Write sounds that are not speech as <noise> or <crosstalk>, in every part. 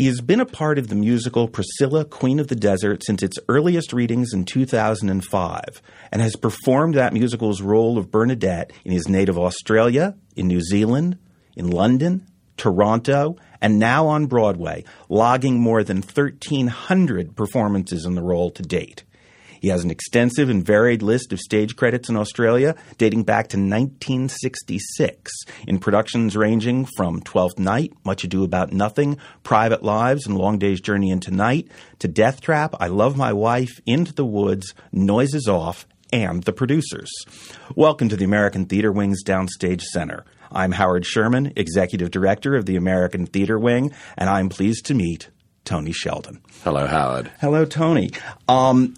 He has been a part of the musical Priscilla, Queen of the Desert since its earliest readings in 2005 and has performed that musical's role of Bernadette in his native Australia, in New Zealand, in London, Toronto, and now on Broadway, logging more than 1,300 performances in the role to date. He has an extensive and varied list of stage credits in Australia dating back to 1966 in productions ranging from Twelfth Night, Much Ado About Nothing, Private Lives, and Long Day's Journey into Night to Death Trap, I Love My Wife, Into the Woods, Noises Off, and The Producers. Welcome to the American Theater Wing's Downstage Center. I'm Howard Sherman, Executive Director of the American Theater Wing, and I'm pleased to meet Tony Sheldon. Hello, Howard. Hello, Tony. Um,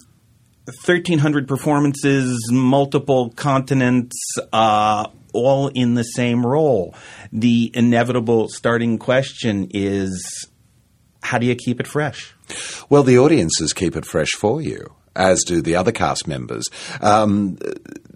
1,300 performances, multiple continents, uh, all in the same role. The inevitable starting question is how do you keep it fresh? Well, the audiences keep it fresh for you, as do the other cast members. Um,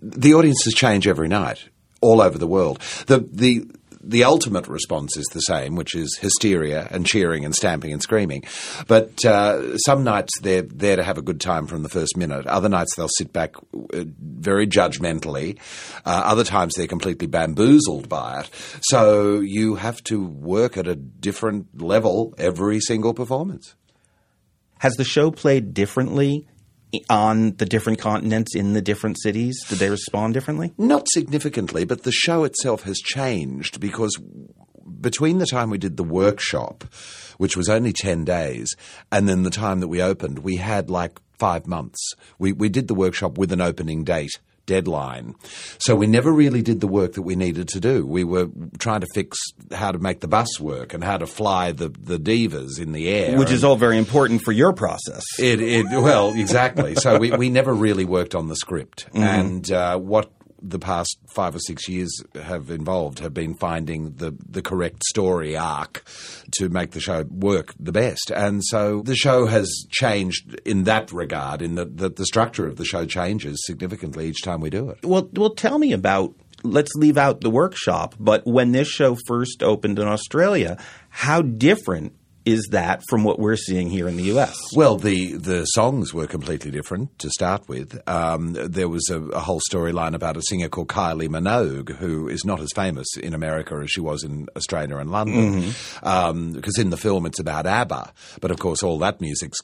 the audiences change every night all over the world. The, the, the ultimate response is the same, which is hysteria and cheering and stamping and screaming. But uh, some nights they're there to have a good time from the first minute. Other nights they'll sit back uh, very judgmentally. Uh, other times they're completely bamboozled by it. So you have to work at a different level every single performance. Has the show played differently on the different continents in the different cities? Did they respond differently? Not significantly, but the show itself has changed because between the time we did the workshop, which was only 10 days, and then the time that we opened, we had like five months. We, we did the workshop with an opening date deadline. So we never really did the work that we needed to do. We were trying to fix how to make the bus work and how to fly the, the divas in the air. Which is all very important for your process. It, it well, exactly. so we, we never really worked on the script. Mm-hmm. And uh, what the past five or six years have involved have been finding the, the correct story arc to make the show work the best. And so the show has changed in that regard, in that the, the structure of the show changes significantly each time we do it. Well, well, tell me about let's leave out the workshop, but when this show first opened in Australia, how different is that from what we're seeing here in the U.S.? Well, the the songs were completely different to start with. Um, there was a, a whole storyline about a singer called Kylie Minogue, who is not as famous in America as she was in Australia and London, mm-hmm. um, because in the film it's about ABBA, but of course all that music's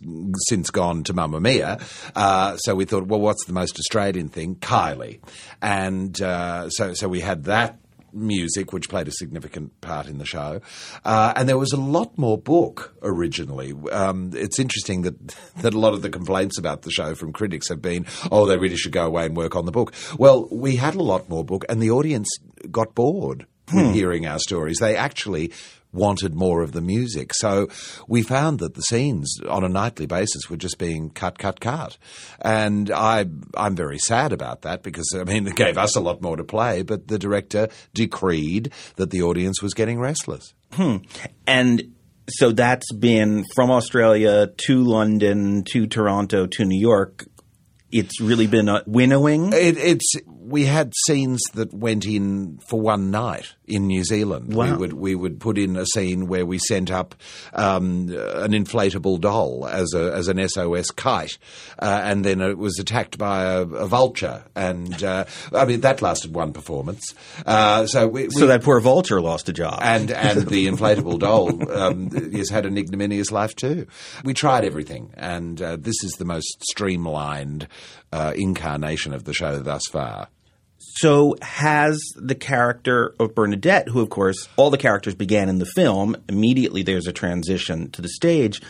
since gone to Mamma Mia. Uh, so we thought, well, what's the most Australian thing? Kylie, and uh, so so we had that music, which played a significant part in the show. Uh, and there was a lot more book originally. Um, it's interesting that <laughs> that a lot of the complaints about the show from critics have been, oh, they really should go away and work on the book. Well, we had a lot more book, and the audience got bored hmm. with hearing our stories. They actually wanted more of the music. So we found that the scenes on a nightly basis were just being cut, cut, cut. And I, I'm very sad about that because, I mean, <laughs> it gave us a lot more to play, but the director decreed that the audience was getting restless. Hmm. And so that's been from Australia to London to Toronto to New York. It's really been a winnowing. It, it's we had scenes that went in for one night in New Zealand. Wow. We would we would put in a scene where we sent up um, an inflatable doll as a as an SOS kite, uh, and then it was attacked by a, a vulture, and uh, I mean that lasted one performance. Uh, so we, we, so that poor vulture lost a job, and and the <laughs> inflatable doll um, has had an ignominious life too. We tried everything, and uh, this is the most streamlined uh, incarnation of the show thus far. So has the character of Bernadette, who of course all the characters began in the film, immediately there's a transition to the stage.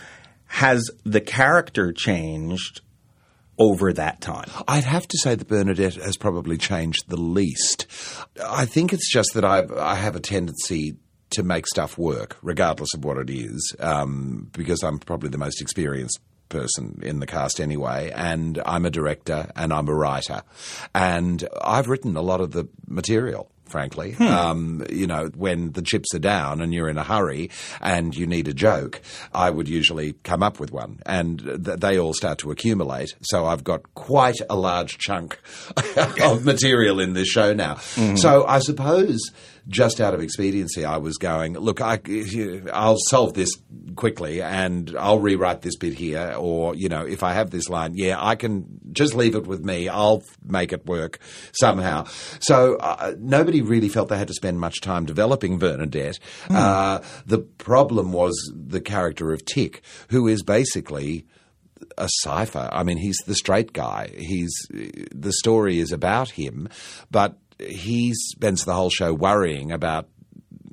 Has the character changed over that time? I'd have to say that Bernadette has probably changed the least. I think it's just that I, I have a tendency to make stuff work, regardless of what it is, um, because I'm probably the most experienced person in the cast anyway, and I'm a director and I'm a writer. And I've written a lot of the material frankly. Um, you know, when the chips are down and you're in a hurry and you need a joke, I would usually come up with one, and th- they all start to accumulate. So I've got quite a large chunk <laughs> of material in this show now. So I suppose just out of expediency, I was going, look, I, I'll solve this quickly and I'll rewrite this bit here. Or, you know, if I have this line, yeah, I can just leave it with me. I'll make it work somehow. So uh, nobody really felt they had to spend much time developing Bernadette. Uh, the problem was the character of Tick, who is basically a cipher. I mean, he's the straight guy. He's the story is about him, but he spends the whole show worrying about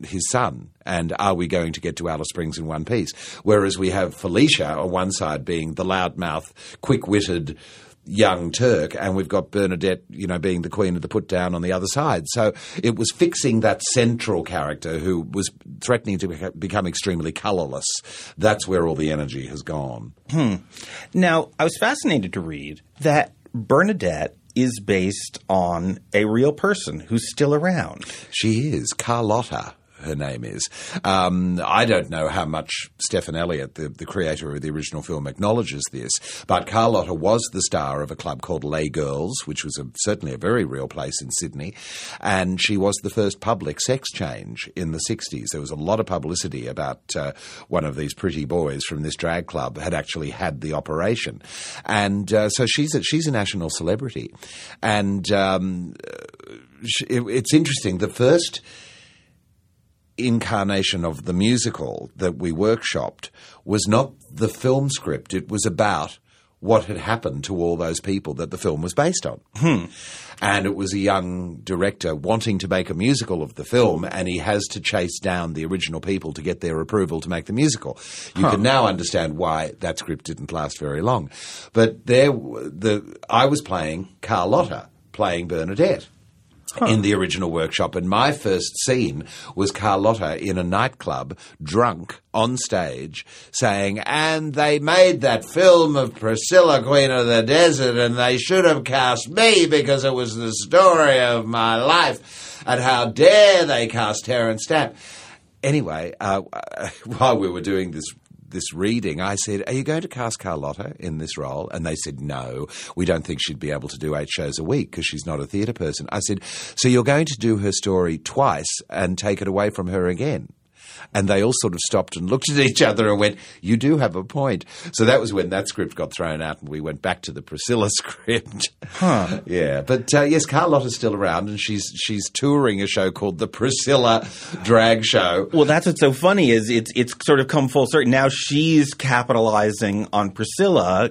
his son and are we going to get to Alice Springs in one piece? Whereas we have Felicia on one side being the loudmouth, quick-witted young Turk, and we've got Bernadette, you know, being the queen of the put down on the other side. So it was fixing that central character who was threatening to become extremely colourless. That's where all the energy has gone. Hmm. Now, I was fascinated to read that Bernadette is based on a real person who's still around. She is Carlotta. Her name is. Um, I don't know how much Stephan Elliott, the, the creator of the original film, acknowledges this, but Carlotta was the star of a club called Les Girls, which was a, certainly a very real place in Sydney, and she was the first public sex change in the 60s. There was a lot of publicity about uh, one of these pretty boys from this drag club had actually had the operation, and uh, so she's a, she's a national celebrity, and um, it, it's interesting. The first incarnation of the musical that we workshopped was not the film script. It was about what had happened to all those people that the film was based on. Hmm. And it was a young director wanting to make a musical of the film, and he has to chase down the original people to get their approval to make the musical. You can now understand why that script didn't last very long. But there, the I was playing Carlotta, playing Bernadette in the original workshop. And my first scene was Carlotta in a nightclub, drunk, on stage, saying, And they made that film of Priscilla, Queen of the Desert, and they should have cast me because it was the story of my life. And how dare they cast Terence Stamp? Anyway, uh, <laughs> while we were doing this this reading, I said, Are you going to cast Carlotta in this role? And they said, No, we don't think she'd be able to do eight shows a week because she's not a theatre person. I said, So you're going to do her story twice and take it away from her again? And they all sort of stopped and looked at <laughs> each other and went, You do have a point. So that was when that script got thrown out and we went back to the Priscilla <laughs> script. Huh. <laughs> Yeah. But uh, yes, Carlotta's still around and she's she's touring a show called the Priscilla Drag Show. Well, that's what's so funny is it's it's sort of come full circle. Now she's capitalizing on Priscilla,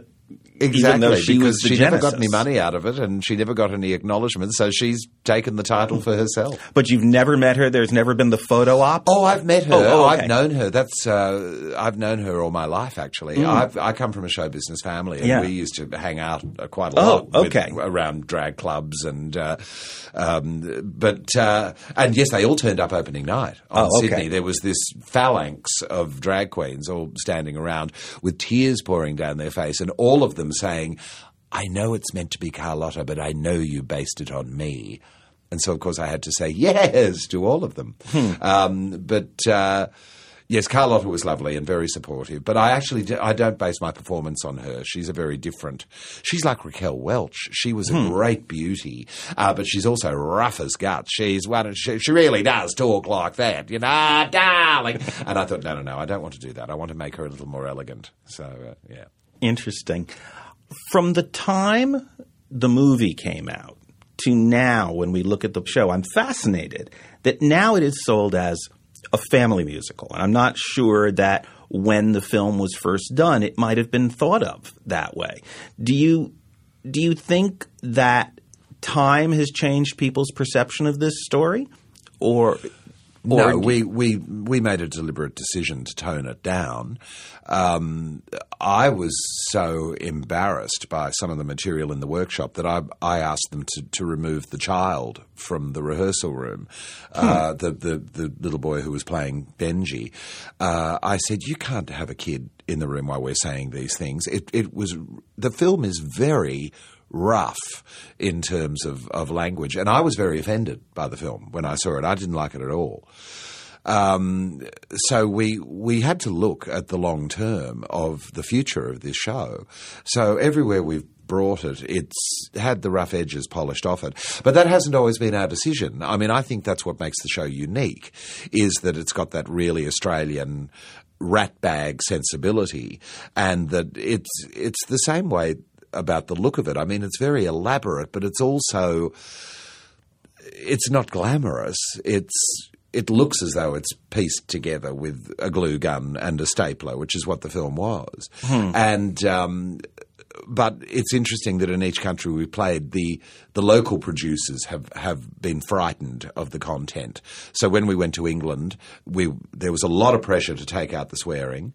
though she because she never got any money out of it and she never got any acknowledgement, so she's taken the title for herself. But you've never met her. There's never been the photo op. Oh, I've met her. Oh, oh, okay. I've known her. That's uh, I've known her all my life. Actually, I've, I come from a show business family, and Mm. Yeah. we used to hang out uh, quite a Oh, lot. with- around drag clubs and, uh, um, but uh, and yes, they all turned up opening night on Oh, okay. Sydney. There was this phalanx of drag queens all standing around with tears pouring down their face, and all of them saying, "I know it's meant to be Carlotta, but I know you based it on me." And so, of course, I had to say yes to all of them. Um, but uh, yes, Carlotta was lovely and very supportive. But I actually do, I don't base my performance on her. She's a very different. She's like Raquel Welch. She was a great beauty, uh, but she's also rough as guts. She's one. She, she really does talk like that, you know, ah, darling. and I thought, no, no, no, I don't want to do that. I want to make her a little more elegant. So uh, yeah. Interesting. From the time the movie came out to now, when we look at the show, I'm fascinated that now it is sold as a family musical. And I'm not sure that when the film was first done, it might have been thought of that way. Do you do you think that time has changed people's perception of this story, or or No, we, we we made a deliberate decision to tone it down. Um, I was so embarrassed by some of the material in the workshop that I, I asked them to, to remove the child from the rehearsal room. Uh, the, the the little boy who was playing Benji. Uh, I said, "You can't have a kid in the room while we're saying these things." It it was the film is very rough in terms of, of language. And I was very offended by the film when I saw it. I didn't like it at all. Um, so we we had to look at the long term of the future of this show. So everywhere we've brought it, it's had the rough edges polished off it. But that hasn't always been our decision. I mean, I think that's what makes the show unique, is that it's got that really Australian rat bag sensibility, and that it's it's the same way about the look of it. I mean, it's very elaborate, but it's also it's not glamorous. It's it looks as though it's pieced together with a glue gun and a stapler, which is what the film was. Hmm. And um, but it's interesting that in each country we played, the the local producers have, have been frightened of the content. So when we went to England, we there was a lot of pressure to take out the swearing.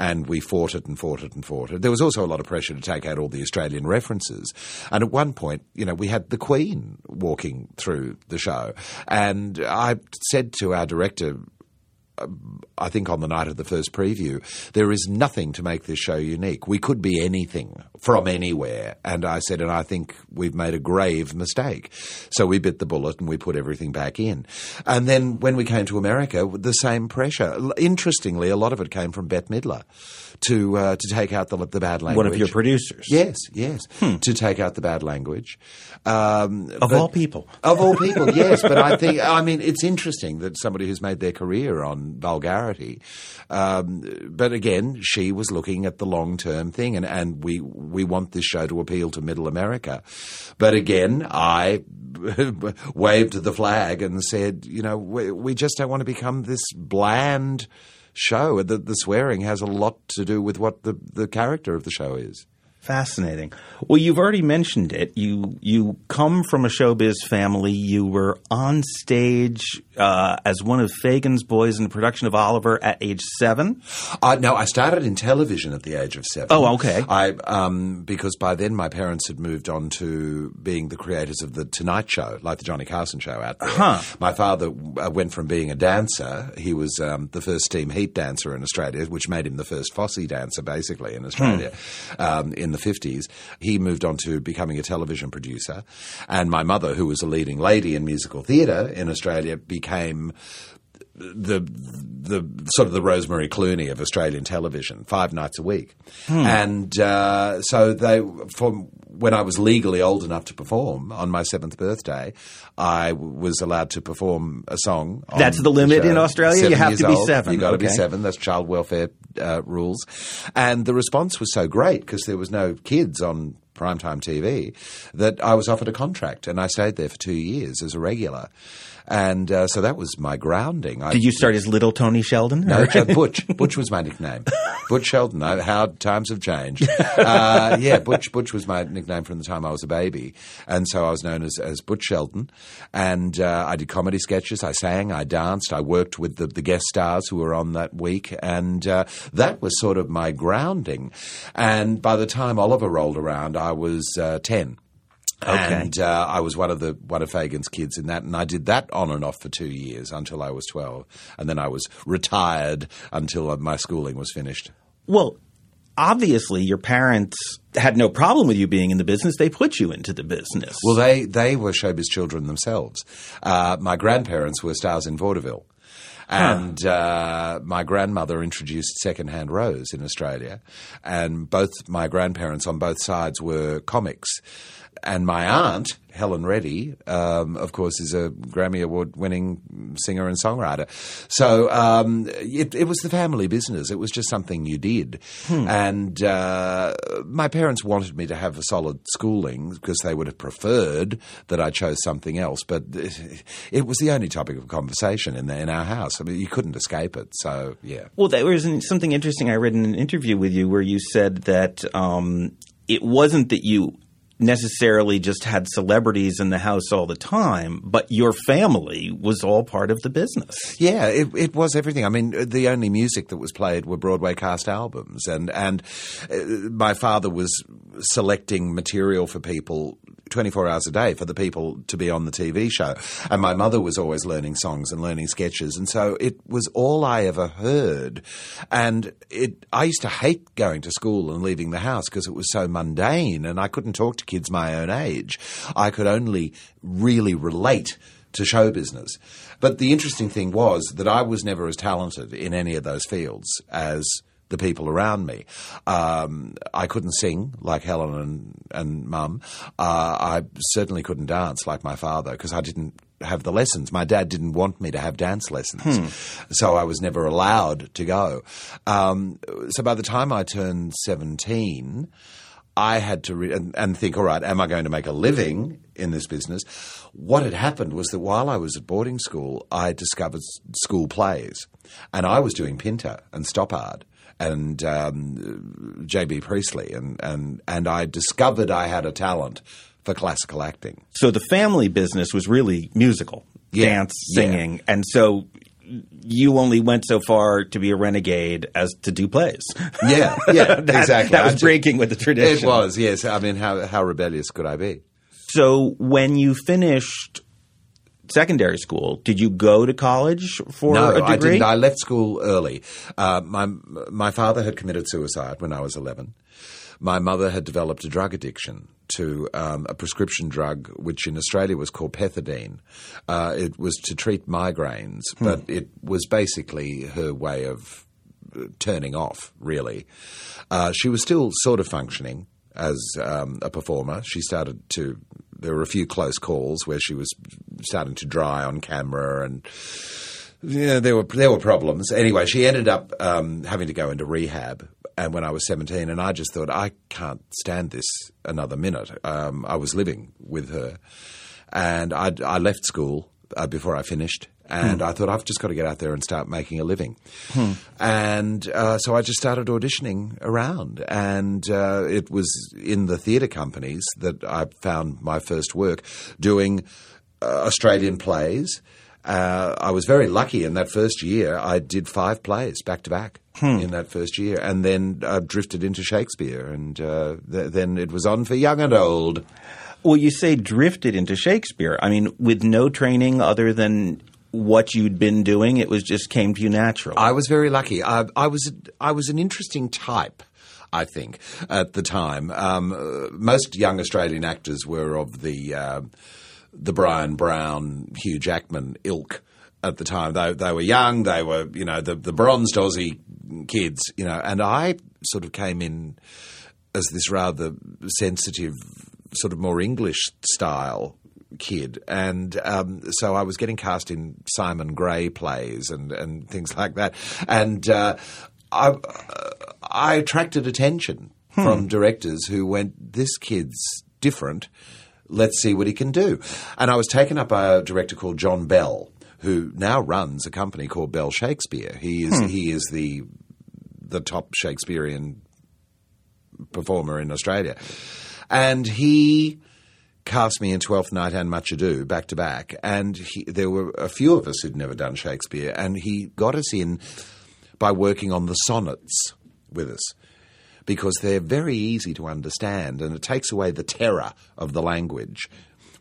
And we fought it and fought it and fought it. There was also a lot of pressure to take out all the Australian references. And at one point, you know, we had the Queen walking through the show. And I said to our director, I think on the night of the first preview, there is nothing to make this show unique. We could be anything from anywhere. And I said, and I think we've made a grave mistake. So we bit the bullet and we put everything back in. And then when we came to America, the same pressure. Interestingly, a lot of it came from Bette Midler to uh, to take out the, the bad language. One of your producers. Yes, yes. To take out the bad language. Um, Of but- all people. of all people, yes. But I think, I mean, it's interesting that somebody who's made their career on vulgarity. Um, but again, she was looking at the long term thing, and, and we, we want this show to appeal to middle America. But again, I <laughs> waved the flag and said, you know, we, we just don't want to become this bland show. The, the swearing has a lot to do with what the, the character of the show is. Fascinating. Well, you've already mentioned it. You you come from a showbiz family. You were on stage uh, as one of Fagin's boys in the production of Oliver at age seven. Uh, no, I started in television at the age of seven. Oh, okay. I um, because by then my parents had moved on to being the creators of the Tonight Show, like the Johnny Carson show out there. Huh. My father uh, went from being a dancer; he was um, the first steam heat dancer in Australia, which made him the first Fosse dancer, basically in Australia um, in the fifties. He moved on to becoming a television producer, and my mother, who was a leading lady in musical theatre in Australia, became the the sort of the Rosemary Clooney of Australian television, five nights a week, and uh, so they from when I was legally old enough to perform on my seventh birthday, I w- was allowed to perform a song. on That's the limit show. in Australia? You have to be old. seven. You got to be seven. That's child welfare uh, rules, and the response was so great because there was no kids on primetime TV that I was offered a contract, and I stayed there for two years as a regular. And uh, so that was my grounding. I, Did you start as little Tony Sheldon? no, <laughs> Butch. Butch was my nickname. Butch Sheldon. I, how times have changed. <laughs> Uh, yeah, Butch. Butch was my nickname from the time I was a baby, and so I was known as, as Butch Sheldon. And uh, I did comedy sketches. I sang. I danced. I worked with the, the guest stars who were on that week, and uh, that was sort of my grounding. And by the time Oliver rolled around, I was uh, ten. Okay. And uh, I was one of the one of Fagin's kids in that, and I did that on and off for two years until I was twelve, and then I was retired until my schooling was finished. Well, obviously, your parents had no problem with you being in the business. They put you into the business. Well, they they were showbiz children themselves. Uh, my grandparents were stars in vaudeville. And uh, my grandmother introduced Secondhand Rose in Australia, and both my grandparents on both sides were comics. And my aunt, Helen Reddy, um, of course, is a Grammy Award winning singer and songwriter. So um, it, it was the family business. It was just something you did. And uh, my parents wanted me to have a solid schooling because they would have preferred that I chose something else. But <laughs> it was the only topic of conversation in, the, in our house. I mean, you couldn't escape it. So, yeah. Well, there was something interesting I read in an interview with you where you said that um, it wasn't that you necessarily just had celebrities in the house all the time, but your family was all part of the business. Yeah, it, it was everything. I mean, the only music that was played were Broadway cast albums, and and uh, my father was selecting material for people 24 hours a day for the people to be on the TV show. And my mother was always learning songs and learning sketches. And so it was all I ever heard. And it, I used to hate going to school and leaving the house because it was so mundane and I couldn't talk to kids my own age. I could only really relate to show business. But the interesting thing was that I was never as talented in any of those fields as the people around me. Um, I couldn't sing like Helen and, and Mum. Uh, I certainly couldn't dance like my father because I didn't have the lessons. My dad didn't want me to have dance lessons, hmm. so I was never allowed to go. Um, so by the time I turned 17, I had to re- and, and, think, all right, am I going to make a living in this business? What had happened was that while I was at boarding school, I discovered school plays, and I was doing Pinter and Stoppard and um, J.B. Priestley, and, and, and I discovered I had a talent for classical acting. So the family business was really musical, yeah. dance, singing, yeah. and so you only went so far to be a renegade as to do plays. Yeah, yeah, <laughs> that, exactly. That was breaking with the tradition. It was, yes. I mean, how how rebellious could I be? So when you finished secondary school. Did you go to college for no, a degree? I didn't. I left school early. Uh, my my father had committed suicide when I was eleven. My mother had developed a drug addiction to um, a prescription drug, which in Australia was called pethidine. Uh, it was to treat migraines, hmm. but it was basically her way of uh, turning off, really. Uh, she was still sort of functioning as um, a performer. She started to there were a few close calls where she was starting to dry on camera and yeah, there were there were problems. Anyway, she ended up um, having to go into rehab. And when I was seventeen, and I just thought I can't stand this another minute. Um, I was living with her, and I, I left school uh, before I finished, and hmm. I thought I've just got to get out there and start making a living. Hmm. And uh, so I just started auditioning around, and uh, it was in the theatre companies that I found my first work doing uh, Australian plays. Uh, I was very lucky in that first year. I did five plays back to back hmm. in that first year, and then uh, drifted into Shakespeare, and uh, th- then it was on for young and old. Well, you say drifted into Shakespeare. I mean, with no training other than what you'd been doing, it was just came to you naturally. I was very lucky. I, I was I was an interesting type. I think at the time, um, most young Australian actors were of the uh, the Bryan Brown, Hugh Jackman ilk at the time. They they were young. They were you know the the bronzed Aussie kids. You know, and I sort of came in as this rather sensitive, sort of more English style kid, and um, so I was getting cast in Simon Gray plays and and things like that, and uh, I I attracted attention hmm. from directors who went, "This kid's different. Let's see what he can do." And I was taken up by a director called John Bell, who now runs a company called Bell Shakespeare. He is hmm. he is the the top Shakespearean performer in Australia, and he cast me in Twelfth Night and Much Ado back to back, and he, there were a few of us who'd never done Shakespeare, and he got us in by working on the sonnets with us because they're very easy to understand, and it takes away the terror of the language.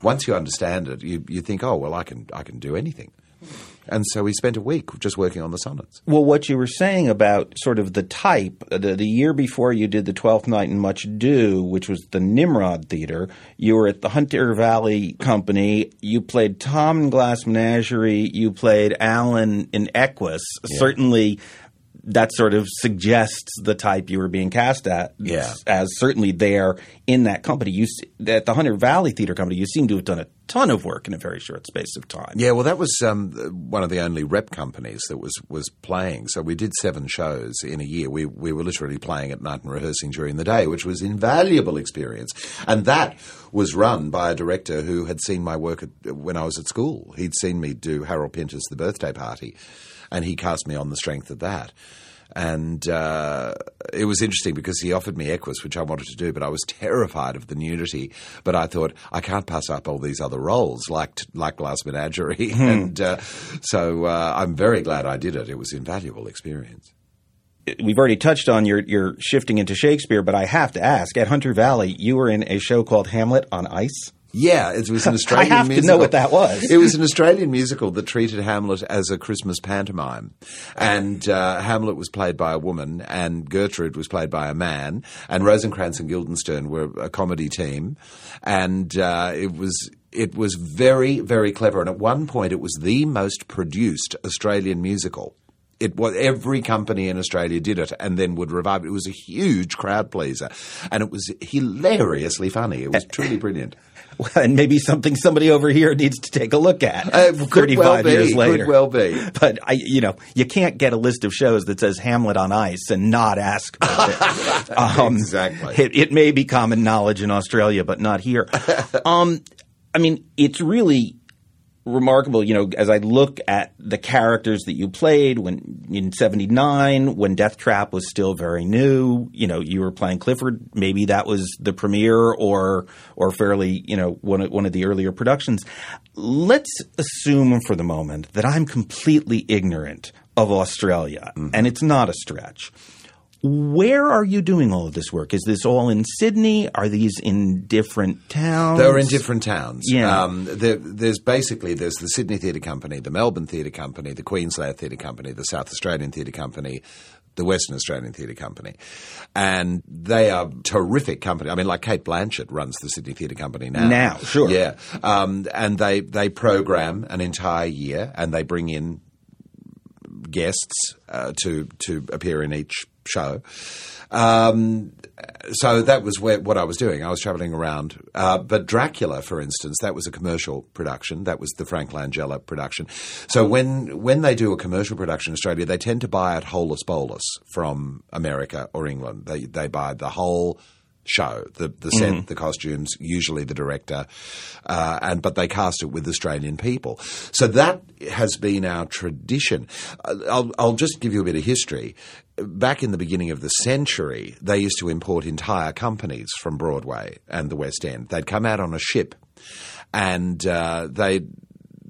Once you understand it, you, you think, oh well, I can I can do anything. And so we spent a week just working on the sonnets. Well, what you were saying about sort of the type, uh, the, the year before you did the Twelfth Night and Much Ado, which was the Nimrod Theater, you were at the Hunter Valley Company. You played Tom in Glass Menagerie. You played Alan in Equus. Yeah. Certainly that sort of suggests the type you were being cast at yeah. as certainly there in that company. You at the Hunter Valley Theater Company, you seem to have done a ton of work in a very short space of time. Yeah, well, that was um, one of the only rep companies that was was playing. So we did seven shows in a year. We we were literally playing at night and rehearsing during the day, which was invaluable experience. And that was run by a director who had seen my work at, when I was at school. He'd seen me do Harold Pinter's The Birthday Party and he cast me on the strength of that. And uh, it was interesting because he offered me Equus, which I wanted to do, but I was terrified of the nudity. But I thought I can't pass up all these other roles, like like Glass Menagerie, <laughs> hmm. and uh, so uh, I'm very glad I did it. It was invaluable experience we've already touched on your your shifting into Shakespeare, but I have to ask: at Hunter Valley, you were in a show called Hamlet on Ice. Yeah, it was an <laughs> Australian I have musical. to know what that was. It was an Australian musical that treated Hamlet as a Christmas pantomime. And uh, Hamlet was played by a woman, and Gertrude was played by a man, and Rosencrantz and Guildenstern were a comedy team. And uh, it was. It was very, very clever, and at one point, it was the most produced Australian musical. It was every company in Australia did it, and then would revive it. It was a huge crowd pleaser, and it was hilariously funny. It was <laughs> truly brilliant. <laughs> and maybe something somebody over here needs to take a look at. Uh, 35 well be, years could later. well be. But I, you know, you can't get a list of shows that says Hamlet on Ice and not ask about it. <laughs> Um, Exactly. It, it may be common knowledge in Australia, but not here. <laughs> um, I mean, it's really remarkable, you know, as I look at the characters that you played when in 79, when Death Trap was still very new, you know, you were playing Clifford, maybe that was the premiere or or fairly, you know, one of, one of the earlier productions. Let's assume for the moment that I'm completely ignorant of Australia, mm-hmm. and it's not a stretch. Where are you doing all of this work? Is this all in Sydney? Are these in different towns? They're in different towns. Yeah. Um, there, there's basically there's the Sydney Theatre Company, the Melbourne Theatre Company, the Queensland Theatre Company, the South Australian Theatre Company, the Western Australian Theatre Company, and they are terrific company. I mean, like Cate Blanchett runs the Sydney Theatre Company now. Now, sure. Yeah, um, and they they program an entire year, and they bring in guests uh, to to appear in each show. Um, so that was where, what I was doing. I was traveling around. Uh, but Dracula, for instance, that was a commercial production. That was the Frank Langella production. So when when they do a commercial production in Australia, they tend to buy it holus bolus from America or England. They they buy the whole show, the the set, the costumes, usually the director, uh, and but they cast it with Australian people. So that has been our tradition. Uh, I'll, I'll just give you a bit of history. Back in the beginning of the century, they used to import entire companies from Broadway and the West End. They'd come out on a ship, and uh, they'd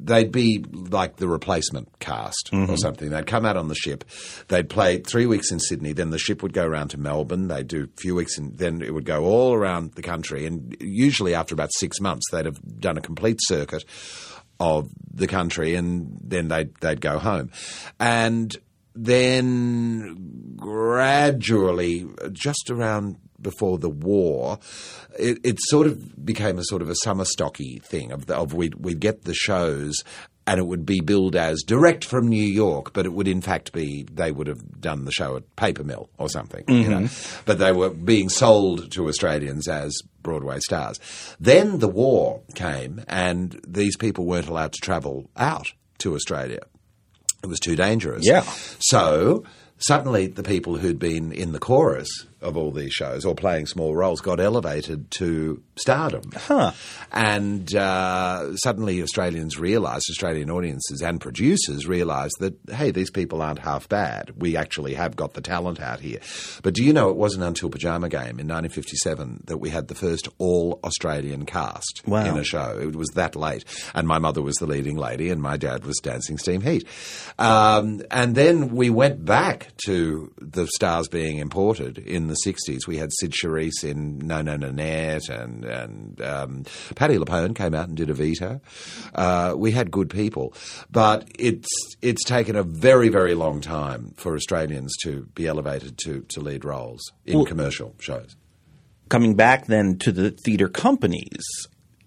they'd be like the replacement cast or mm-hmm. something. They'd come out on the ship. They'd play three weeks in Sydney. Then the ship would go around to Melbourne. They'd do a few weeks, and then it would go all around the country. And usually, after about six months, they'd have done a complete circuit of the country, and then they'd they'd go home. And then gradually, just around before the war, it, it sort of became a sort of a summer stocky thing of, the, of we'd, we'd get the shows and it would be billed as direct from New York, but it would in fact be they would have done the show at Paper Mill or something, you know. Mm-hmm. But they were being sold to Australians as Broadway stars. Then the war came, and these people weren't allowed to travel out to Australia. It was too dangerous. Yeah. So suddenly the people who'd been in the chorus of all these shows or playing small roles got elevated to stardom. Huh. And uh, suddenly Australians realised, Australian audiences and producers realised that, hey, these people aren't half bad. We actually have got the talent out here. But do you know it wasn't until Pajama Game in 1957 that we had the first all Australian cast Wow. in a show? It was that late. And my mother was the leading lady and my dad was Dancing Steam Heat. Um, and then we went back to the stars being imported in the 60s. We had Cyd Charisse in No No Nanette and, and um, Patti LuPone came out and did Evita. Uh, we had good people. But it's, it's taken a very, very long time for Australians to be elevated to, to lead roles in Well- commercial shows. coming back then to the theater companies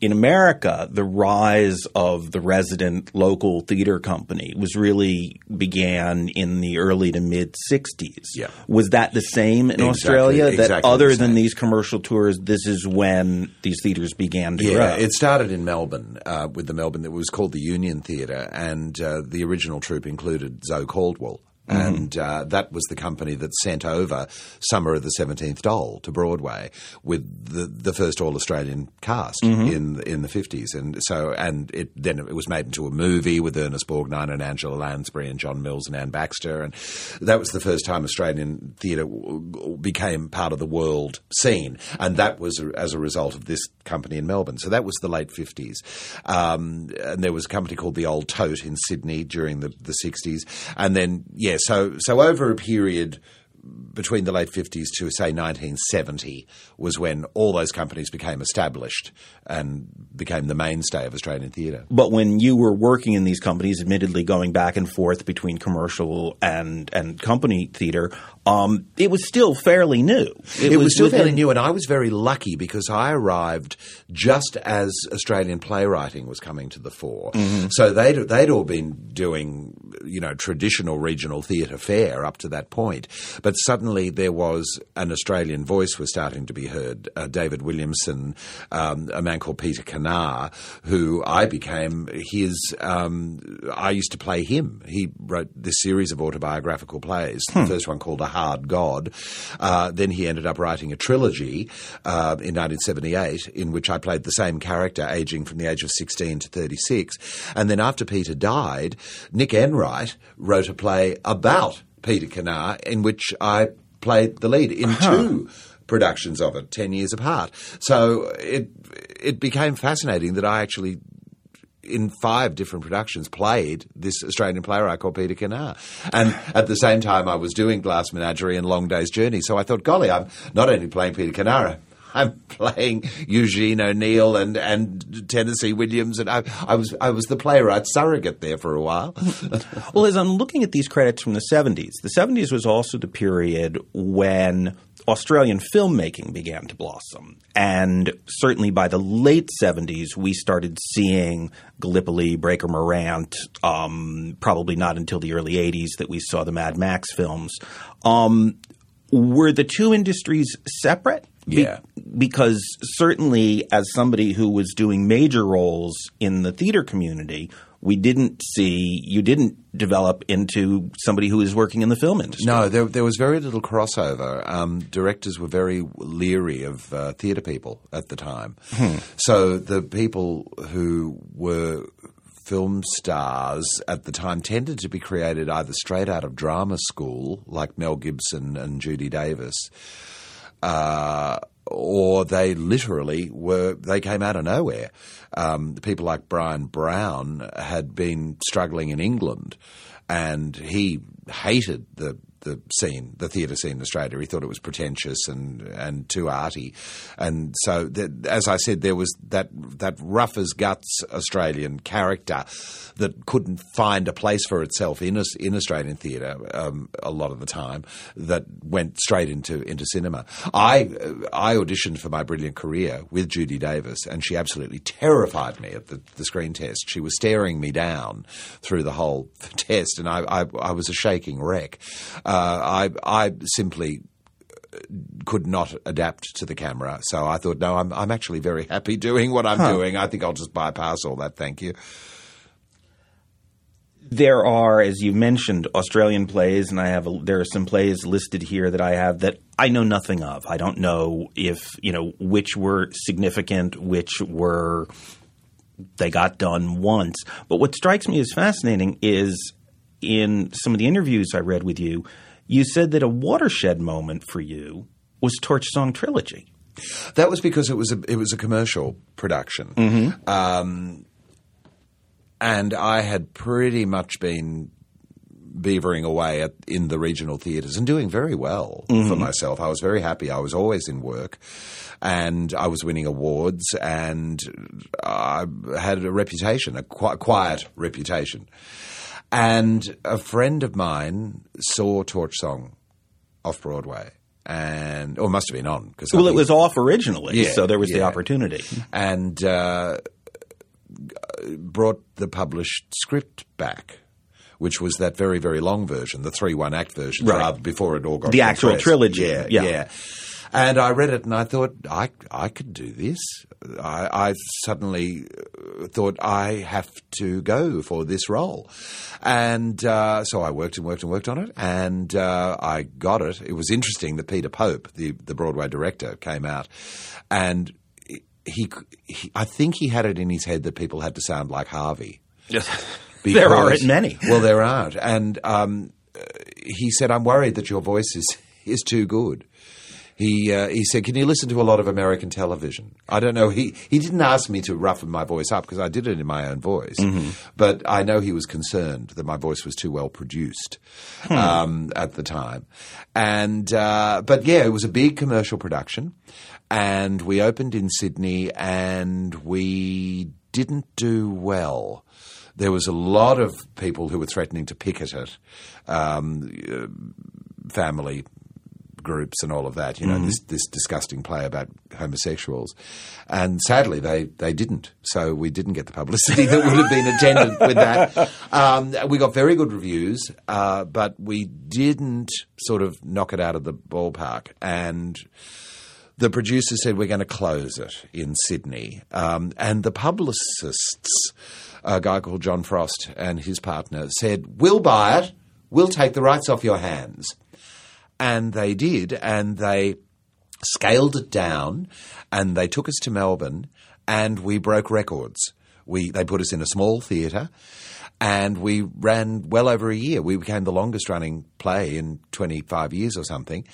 in America, the rise of the resident local theater company was really began in the early to mid '60s. Yeah. was that the same in Exactly- Australia? that exactly other the than these commercial tours, this is when these theaters began to Yeah, grow. it started in Melbourne uh, with the Melbourne. that was called the Union Theatre, and uh, the original troupe included Zoe Caldwell. And uh, that was the company that sent over Summer of the Seventeenth Doll to Broadway with the the first all Australian cast in in the fifties, and so and it then it was made into a movie with Ernest Borgnine and Angela Lansbury and John Mills and Anne Baxter, and that was the first time Australian theatre w- became part of the world scene, and that was as a result of this company in Melbourne. So that was the late fifties, um, and there was a company called the Old Tote in Sydney during the the sixties, and then yeah, so so over a period between the late 50s to say 1970 was when all those companies became established and became the mainstay of Australian theatre. But when you were working in these companies, admittedly going back and forth between commercial and and company theatre, um, it was still fairly new. It, was, still fairly new, and I was very lucky because I arrived just as Australian playwriting was coming to the fore. So they'd they'd all been doing you know traditional regional theatre fare up to that point, but suddenly there was an Australian voice was starting to be heard. Uh, David Williamson, um, a man called Peter Kenna, who I became his. Um, I used to play him. He wrote this series of autobiographical plays. The first one called A Hard God. Uh, then he ended up writing a trilogy uh, in 1978 in which I played the same character, aging from the age of 16 to 36. And then after Peter died, Nick Enright wrote a play about Peter Kenna in which I played the lead in uh-huh. two productions of it, 10 years apart. So it, it became fascinating that I actually in five different productions played this Australian playwright called Peter Kenna. And at the same time, I was doing Glass Menagerie and Long Day's Journey. So I thought, golly, I'm not only playing Peter Kenna, I'm playing Eugene O'Neill and, and Tennessee Williams, and I, I was I was the playwright surrogate there for a while. <laughs> Well, as I'm looking at these credits from the 70s, the 70s was also the period when Australian filmmaking began to blossom. And certainly by the late 70s, we started seeing Gallipoli, Breaker Morant, um, probably not until the early 80s that we saw the Mad Max films. Um, were the two industries separate? Be- Yeah. because certainly, as somebody who was doing major roles in the theater community, we didn't see you didn't develop into somebody who is working in the film industry. No, there, there was very little crossover. Um, directors were very leery of uh, theatre people at the time. So the people who were film stars at the time tended to be created either straight out of drama school, like Mel Gibson and Judy Davis, uh, or they literally were they came out of nowhere. Um, people like Bryan Brown had been struggling in England, and he hated the the scene, the theatre scene in Australia. He thought it was pretentious and and too arty, and so that, as I said, there was that that rough as guts Australian character that couldn't find a place for itself in in Australian theatre um, a lot of the time. That went straight into into cinema. I I auditioned for my brilliant career with Judy Davis, and she absolutely terrified me at the, the screen test. She was staring me down through the whole <laughs> test, and I I, I was a shaking wreck. Uh, Uh, I I simply uh, could not adapt to the camera. So I thought, no, I'm I'm actually very happy doing what I'm doing. I think I'll just bypass all that. Thank you. There are, as you mentioned, Australian plays, and I have a, there are some plays listed here that I have that I know nothing of. I don't know if you know which were significant, which were they got done once. But what strikes me as fascinating is in some of the interviews I read with you, you said that a watershed moment for you was Torch Song Trilogy. That was because it was a it was a commercial production, um, and I had pretty much been beavering away at, in the regional theatres and doing very well for myself. I was very happy. I was always in work, and I was winning awards, and I had a reputation, a qui- quiet reputation. And a friend of mine saw Torch Song off Broadway. And or must have been on because Well, it was off originally, Yeah, so there was the opportunity. and uh, brought the published script back, which was that very very long version, the three one act version, Right. rather before it all got The actual trilogy, Yeah, yeah. yeah. And I read it and I thought I I could do this. I, I suddenly uh, thought I have to go for this role, and uh, so I worked and worked and worked on it, and uh, I got it. It was interesting that Peter Pope, the the Broadway director, came out, and he, he I think he had it in his head that people had to sound like Harvey. <laughs> there Because- aren't many. <laughs> Well, there aren't, and um, he said, "I'm worried that your voice is is too good." He uh, he said, "Can you listen to a lot of American television?" I don't know. He he didn't ask me to roughen my voice up because I did it in my own voice, but I know he was concerned that my voice was too well produced um, at the time. And uh, but yeah, it was a big commercial production, and we opened in Sydney, and we didn't do well. There was a lot of people who were threatening to picket it. Um, uh, family groups and all of that. You know, this this disgusting play about homosexuals, and sadly they they didn't. So we didn't get the publicity <laughs> that would have been attendant with that. Um, we got very good reviews, uh, but we didn't sort of knock it out of the ballpark and. The producer said we're going to close it in Sydney, um, and the publicists, a guy called John Frost and his partner, said we'll buy it, we'll take the rights off your hands. And they did, and they scaled it down, and they took us to Melbourne, and we broke records. We they put us in a small theatre, and we ran well over a year. We became the longest running play in 25 years or something.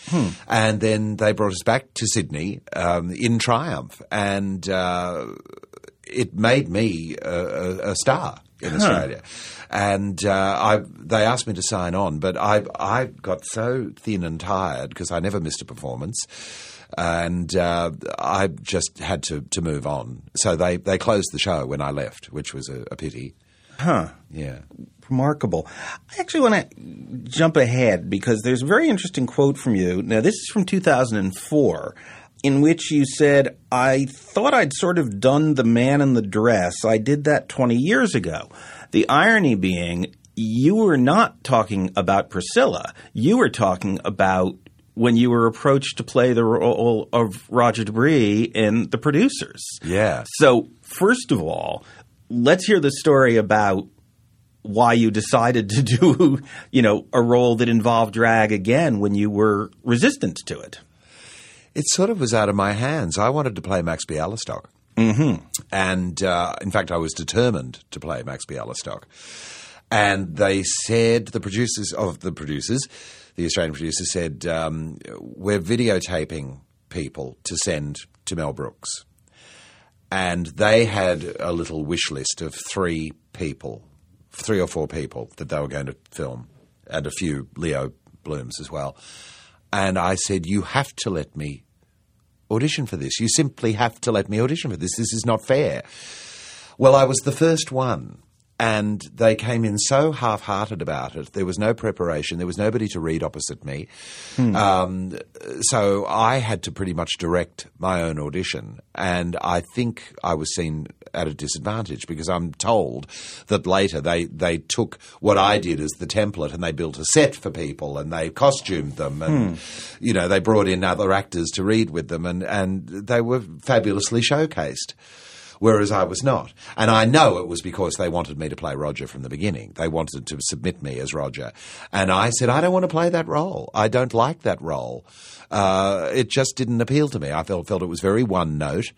And then they brought us back to Sydney um, in triumph, and uh, it made me a, a, a star in Australia. And uh, I, they asked me to sign on, but I, I got so thin and tired because I never missed a performance. And uh, I just had to, to move on. So they, they closed the show when I left, which was a, a pity. Huh. Yeah. Remarkable. I actually want to jump ahead because there's a very interesting quote from you. Now, this is from 2004, in which you said, I thought I'd sort of done the man in the dress. I did that 20 years ago. The irony being, you were not talking about Priscilla. You were talking about when you were approached to play the role of Roger De Bris in The Producers. Yeah. So, first of all, let's hear the story about why you decided to do, <laughs> you know, a role that involved drag again when you were resistant to it. It sort of was out of my hands. I wanted to play Max Bialystock. Mm-hmm. And uh, in fact, I was determined to play Max Bialystock. And they said, the producers of the producers, the Australian producers said, um, we're videotaping people to send to Mel Brooks. And they had a little wish list of three people, three or four people that they were going to film, and a few Leo Blooms as well. And I said, You have to let me audition for this. You simply have to let me audition for this. This is not fair. Well, I was the first one. And they came in so half hearted about it. There was no preparation. There was nobody to read opposite me. Um, so I had to pretty much direct my own audition. And I think I was seen at a disadvantage because I'm told that later they, they took what I did as the template and they built a set for people and they costumed them and, you know, they brought in other actors to read with them and, and they were fabulously showcased whereas I was not. And I know it was because they wanted me to play Roger from the beginning. They wanted to submit me as Roger. And I said, I don't want to play that role. I don't like that role. Uh, it just didn't appeal to me. I felt, felt it was very one note.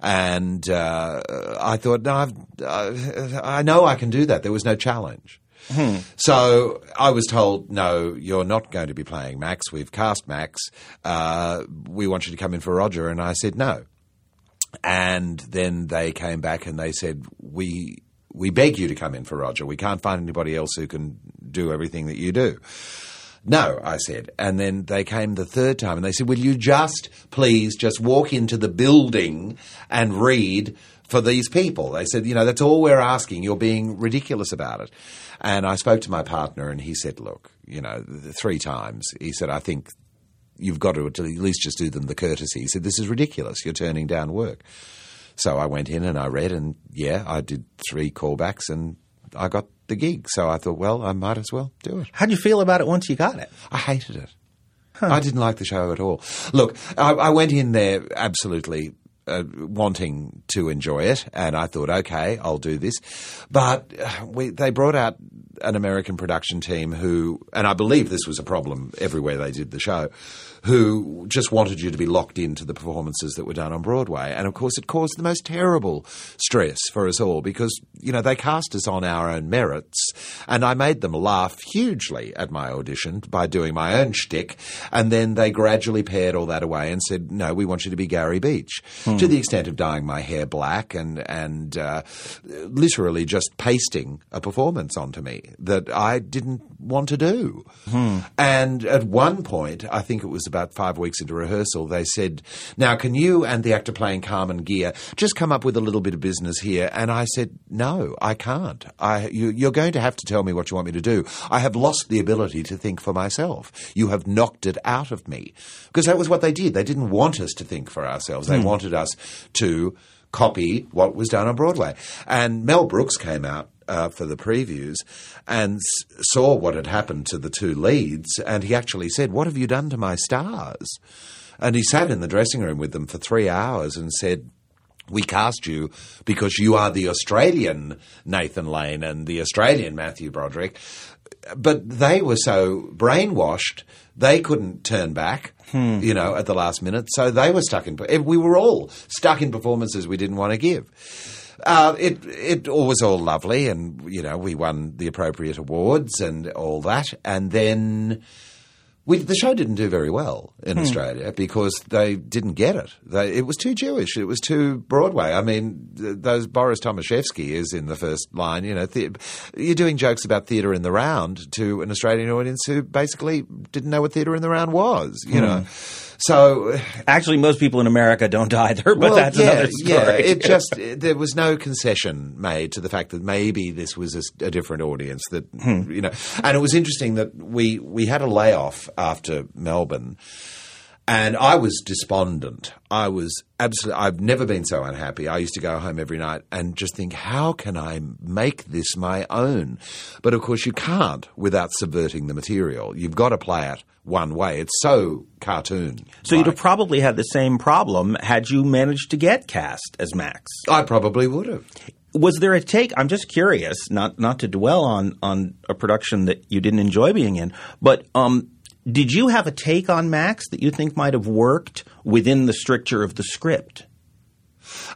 And uh, I thought, no, I've, uh, I know I can do that. There was no challenge. So I was told, no, you're not going to be playing Max. We've cast Max. Uh, we want you to come in for Roger. And I said, no. And then they came back and they said, we, we beg you to come in for Roger. We can't find anybody else who can do everything that you do. No, I said. And then they came the third time and they said, Will you just please just walk into the building and read for these people? They said, You know, that's all we're asking. You're being ridiculous about it. And I spoke to my partner and he said, Look, you know, th- three times. He said, I think you've got to at least just do them the courtesy. He said, This is ridiculous. You're turning down work. So I went in and I read, and yeah, I did three callbacks and I got the gig. So I thought, well, I might as well do it. How'd you feel about it once you got it? I hated it. I didn't like the show at all. Look, I, I went in there absolutely uh, wanting to enjoy it, and I thought, okay, I'll do this. But uh, we, they brought out an American production team who, and I believe this was a problem everywhere they did the show, who just wanted you to be locked into the performances that were done on Broadway. And of course, it caused the most terrible stress for us all because, you know, they cast us on our own merits. And I made them laugh hugely at my audition by doing my own shtick. And then they gradually pared all that away and said, no, we want you to be Gary Beach. Hmm. To the extent of dyeing my hair black and, and uh, literally just pasting a performance onto me that I didn't want to do. Hmm. And at one point, I think it was about five weeks into rehearsal, they said, Now, can you and the actor playing Carmen Ghia just come up with a little bit of business here? And I said, No, I can't. I, you, you're going to have to tell me what you want me to do. I have lost the ability to think for myself. You have knocked it out of me. Because that was what they did. They didn't want us to think for ourselves, they mm. wanted us to copy what was done on Broadway. And Mel Brooks came out uh, for the previews and s- saw what had happened to the two leads, and he actually said, "What have you done to my stars?" And he sat in the dressing room with them for three hours and said, we cast you because you are the Australian Nathan Lane and the Australian Matthew Broderick. But they were so brainwashed, they couldn't turn back, hmm. you know, at the last minute. So they were stuck in, we were all stuck in performances we didn't want to give. Uh, it it was all lovely, and you know we won the appropriate awards and all that, and then. We, the show didn't do very well in hmm. Australia because they didn't get it. They, it was too Jewish. It was too Broadway. I mean, th- those Boris Thomashefsky is in the first line. You know, the, you're doing jokes about theatre in the round to an Australian audience who basically didn't know what theatre in the round was. You hmm. know. So actually, most people in America don't either, but well, that's yeah, another story. Yeah, it just there was no concession made to the fact that maybe this was a, a different audience. That hmm. you know, and it was interesting that we we had a layoff after Melbourne. And I was despondent. I was absolutely, I've never been so unhappy. I used to go home every night and just think, how can I make this my own? But of course, you can't without subverting the material. You've got to play it one way. It's so cartoon. So you'd have probably had the same problem had you managed to get cast as Max. I probably would have. Was there a take? I'm just curious, not not to dwell on on a production that you didn't enjoy being in, but um, did you have a take on Max that you think might have worked within the stricture of the script?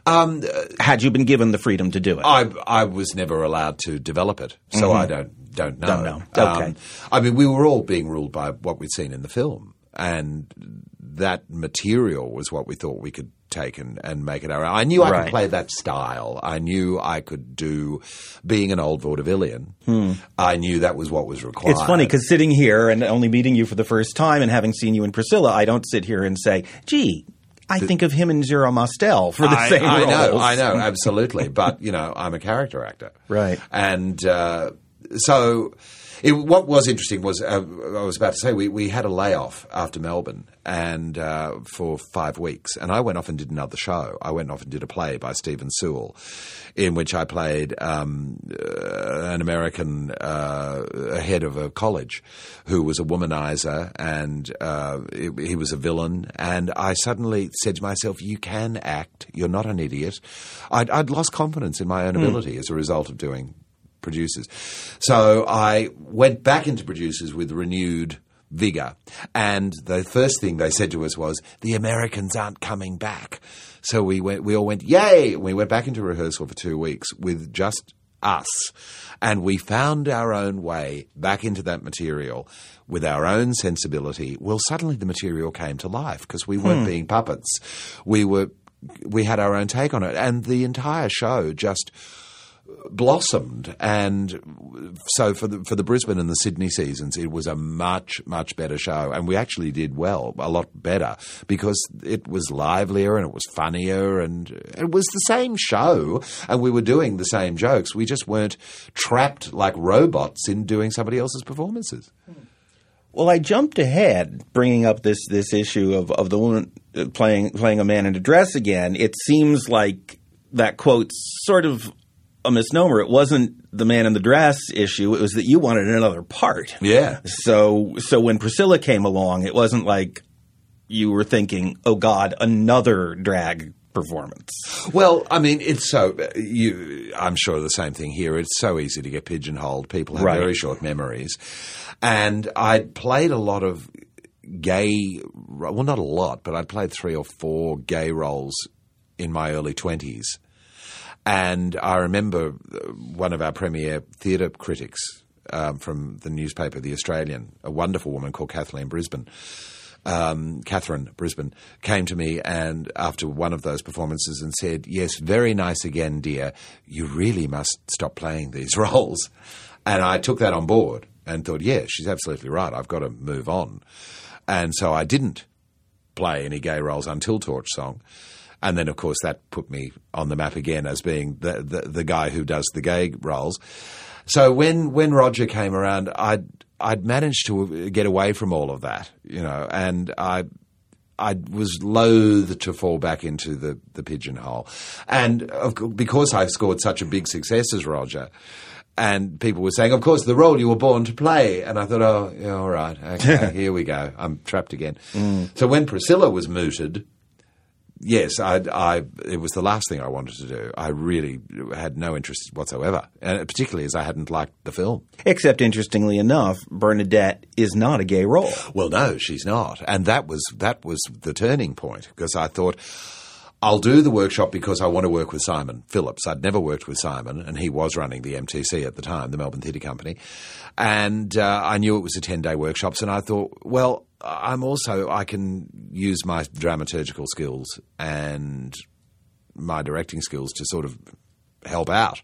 Um, Had you been given the freedom to do it? I, I was never allowed to develop it, so mm-hmm. I don't don't know. Don't know. Okay. Um, I mean, we were all being ruled by what we'd seen in the film, and that material was what we thought we could take and, and make it our own. I knew I right. could play that style. I knew I could do being an old vaudevillian. Hmm. I knew that was what was required. It's funny because sitting here and only meeting you for the first time and having seen you in Priscilla, I don't sit here and say, gee, I think of him and Zero Mostel for the I, same I roles. know, I know, absolutely. but you know, I'm a character actor, <laughs> right? And uh, so it, what was interesting was uh, I was about to say we, we had a layoff after Melbourne and uh, for five weeks, and I went off and did another show. I went off and did a play by Stephen Sewell, in which I played um, uh, an American uh, head of a college who was a womanizer, and uh, he was a villain. And I suddenly said to myself, "You can act. You're not an idiot." I'd, I'd lost confidence in my own mm. ability as a result of doing producers. So I went back into producers with renewed vigor. And the first thing they said to us was, the Americans aren't coming back. So we went, we all went, yay! We went back into rehearsal for two weeks with just us. And we found our own way back into that material with our own sensibility. Well, suddenly the material came to life because we weren't hmm. being puppets. We were, we had our own take on it. And the entire show just blossomed, and so for the for the Brisbane and the Sydney seasons, it was a much much better show, and we actually did well, a lot better because it was livelier and it was funnier, and it was the same show, and we were doing the same jokes. We just weren't trapped like robots in doing somebody else's performances. Well, I jumped ahead, bringing up this this issue of of the woman playing playing a man in a dress again. It seems like that quote sort of a misnomer. It wasn't the man in the dress issue. It was that you wanted another part. Yeah. So so when Priscilla came along, it wasn't like you were thinking, "Oh God, another drag performance. Well, I mean, it's so you. I'm sure the same thing here. It's so easy to get pigeonholed. People have Right. very short memories, and I played a lot of gay. Well, not a lot, but I played three or four gay roles in my early twenties. And I remember uh, one of our premier theatre critics um, from the newspaper, The Australian, a wonderful woman called Kathleen Brisbane, um, Katharine Brisbane, came to me and after one of those performances and said, "Yes, very nice again, dear. You really must stop playing these <laughs> roles." And I took that on board and thought, "Yeah, she's absolutely right. I've got to move on." And so I didn't play any gay roles until Torch Song. And then, of course, that put me on the map again as being the, the, the guy who does the gay roles. So when, when Roger came around, I'd, I'd managed to get away from all of that, you know, and I, I was loath to fall back into the, the pigeonhole. And of, because I scored such a big success as Roger, and people were saying, of course, the role you were born to play. And I thought, oh, yeah, all right, okay, <laughs> here we go. I'm trapped again. Mm. So when Priscilla was mooted, yes, I, I, it was the last thing I wanted to do. I really had no interest whatsoever, and particularly as I hadn't liked the film. Except, interestingly enough, Bernadette is not a gay role. Well, no, she's not, and that was that was the turning point because I thought. I'll do the workshop because I want to work with Simon Phillips. I'd never worked with Simon, and he was running the MTC at the time, the Melbourne Theatre Company. And uh, I knew it was a 10 day workshops, and I thought, well, I'm also, I can use my dramaturgical skills and my directing skills to sort of help out.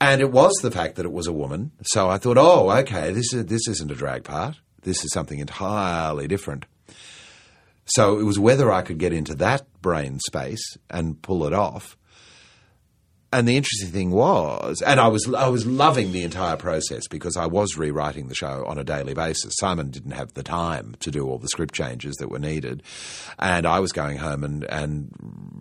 And it was the fact that it was a woman. So I thought, oh, okay, this is this isn't a drag part. This is something entirely different. So it was whether I could get into that brain space and pull it off. And the interesting thing was, and I was I was loving the entire process because I was rewriting the show on a daily basis. Simon didn't have the time to do all the script changes that were needed, and I was going home and and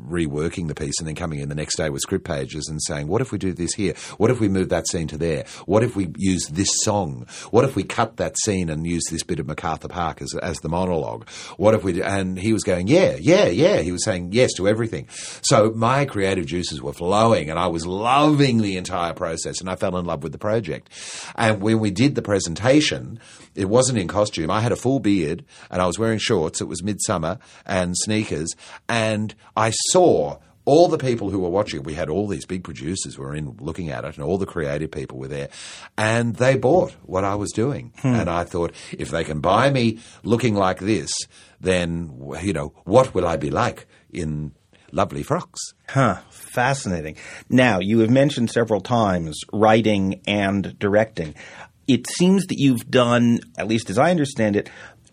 reworking the piece and then coming in the next day with script pages and saying, what if we do this here? What if we move that scene to there? What if we use this song? What if we cut that scene and use this bit of MacArthur Park as as the monologue? What if we? Do, and he was going, yeah, yeah, yeah. He was saying yes to everything. So my creative juices were flowing, and I was loving the entire process, and I fell in love with the project. And when we did the presentation, it wasn't in costume. I had a full beard, and I was wearing shorts. It was midsummer and sneakers, and I saw all the people who were watching, we had all these big producers who were in looking at it, and all the creative people were there, and they bought what I was doing. Hmm. And I thought, if they can buy me looking like this, then you know what will I be like in lovely frocks? Huh. Fascinating. Now, you have mentioned several times writing and directing. It seems that you've done, at least as I understand it,